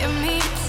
give me.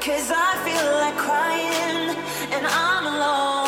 Cause I feel like crying and I'm alone.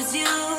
you.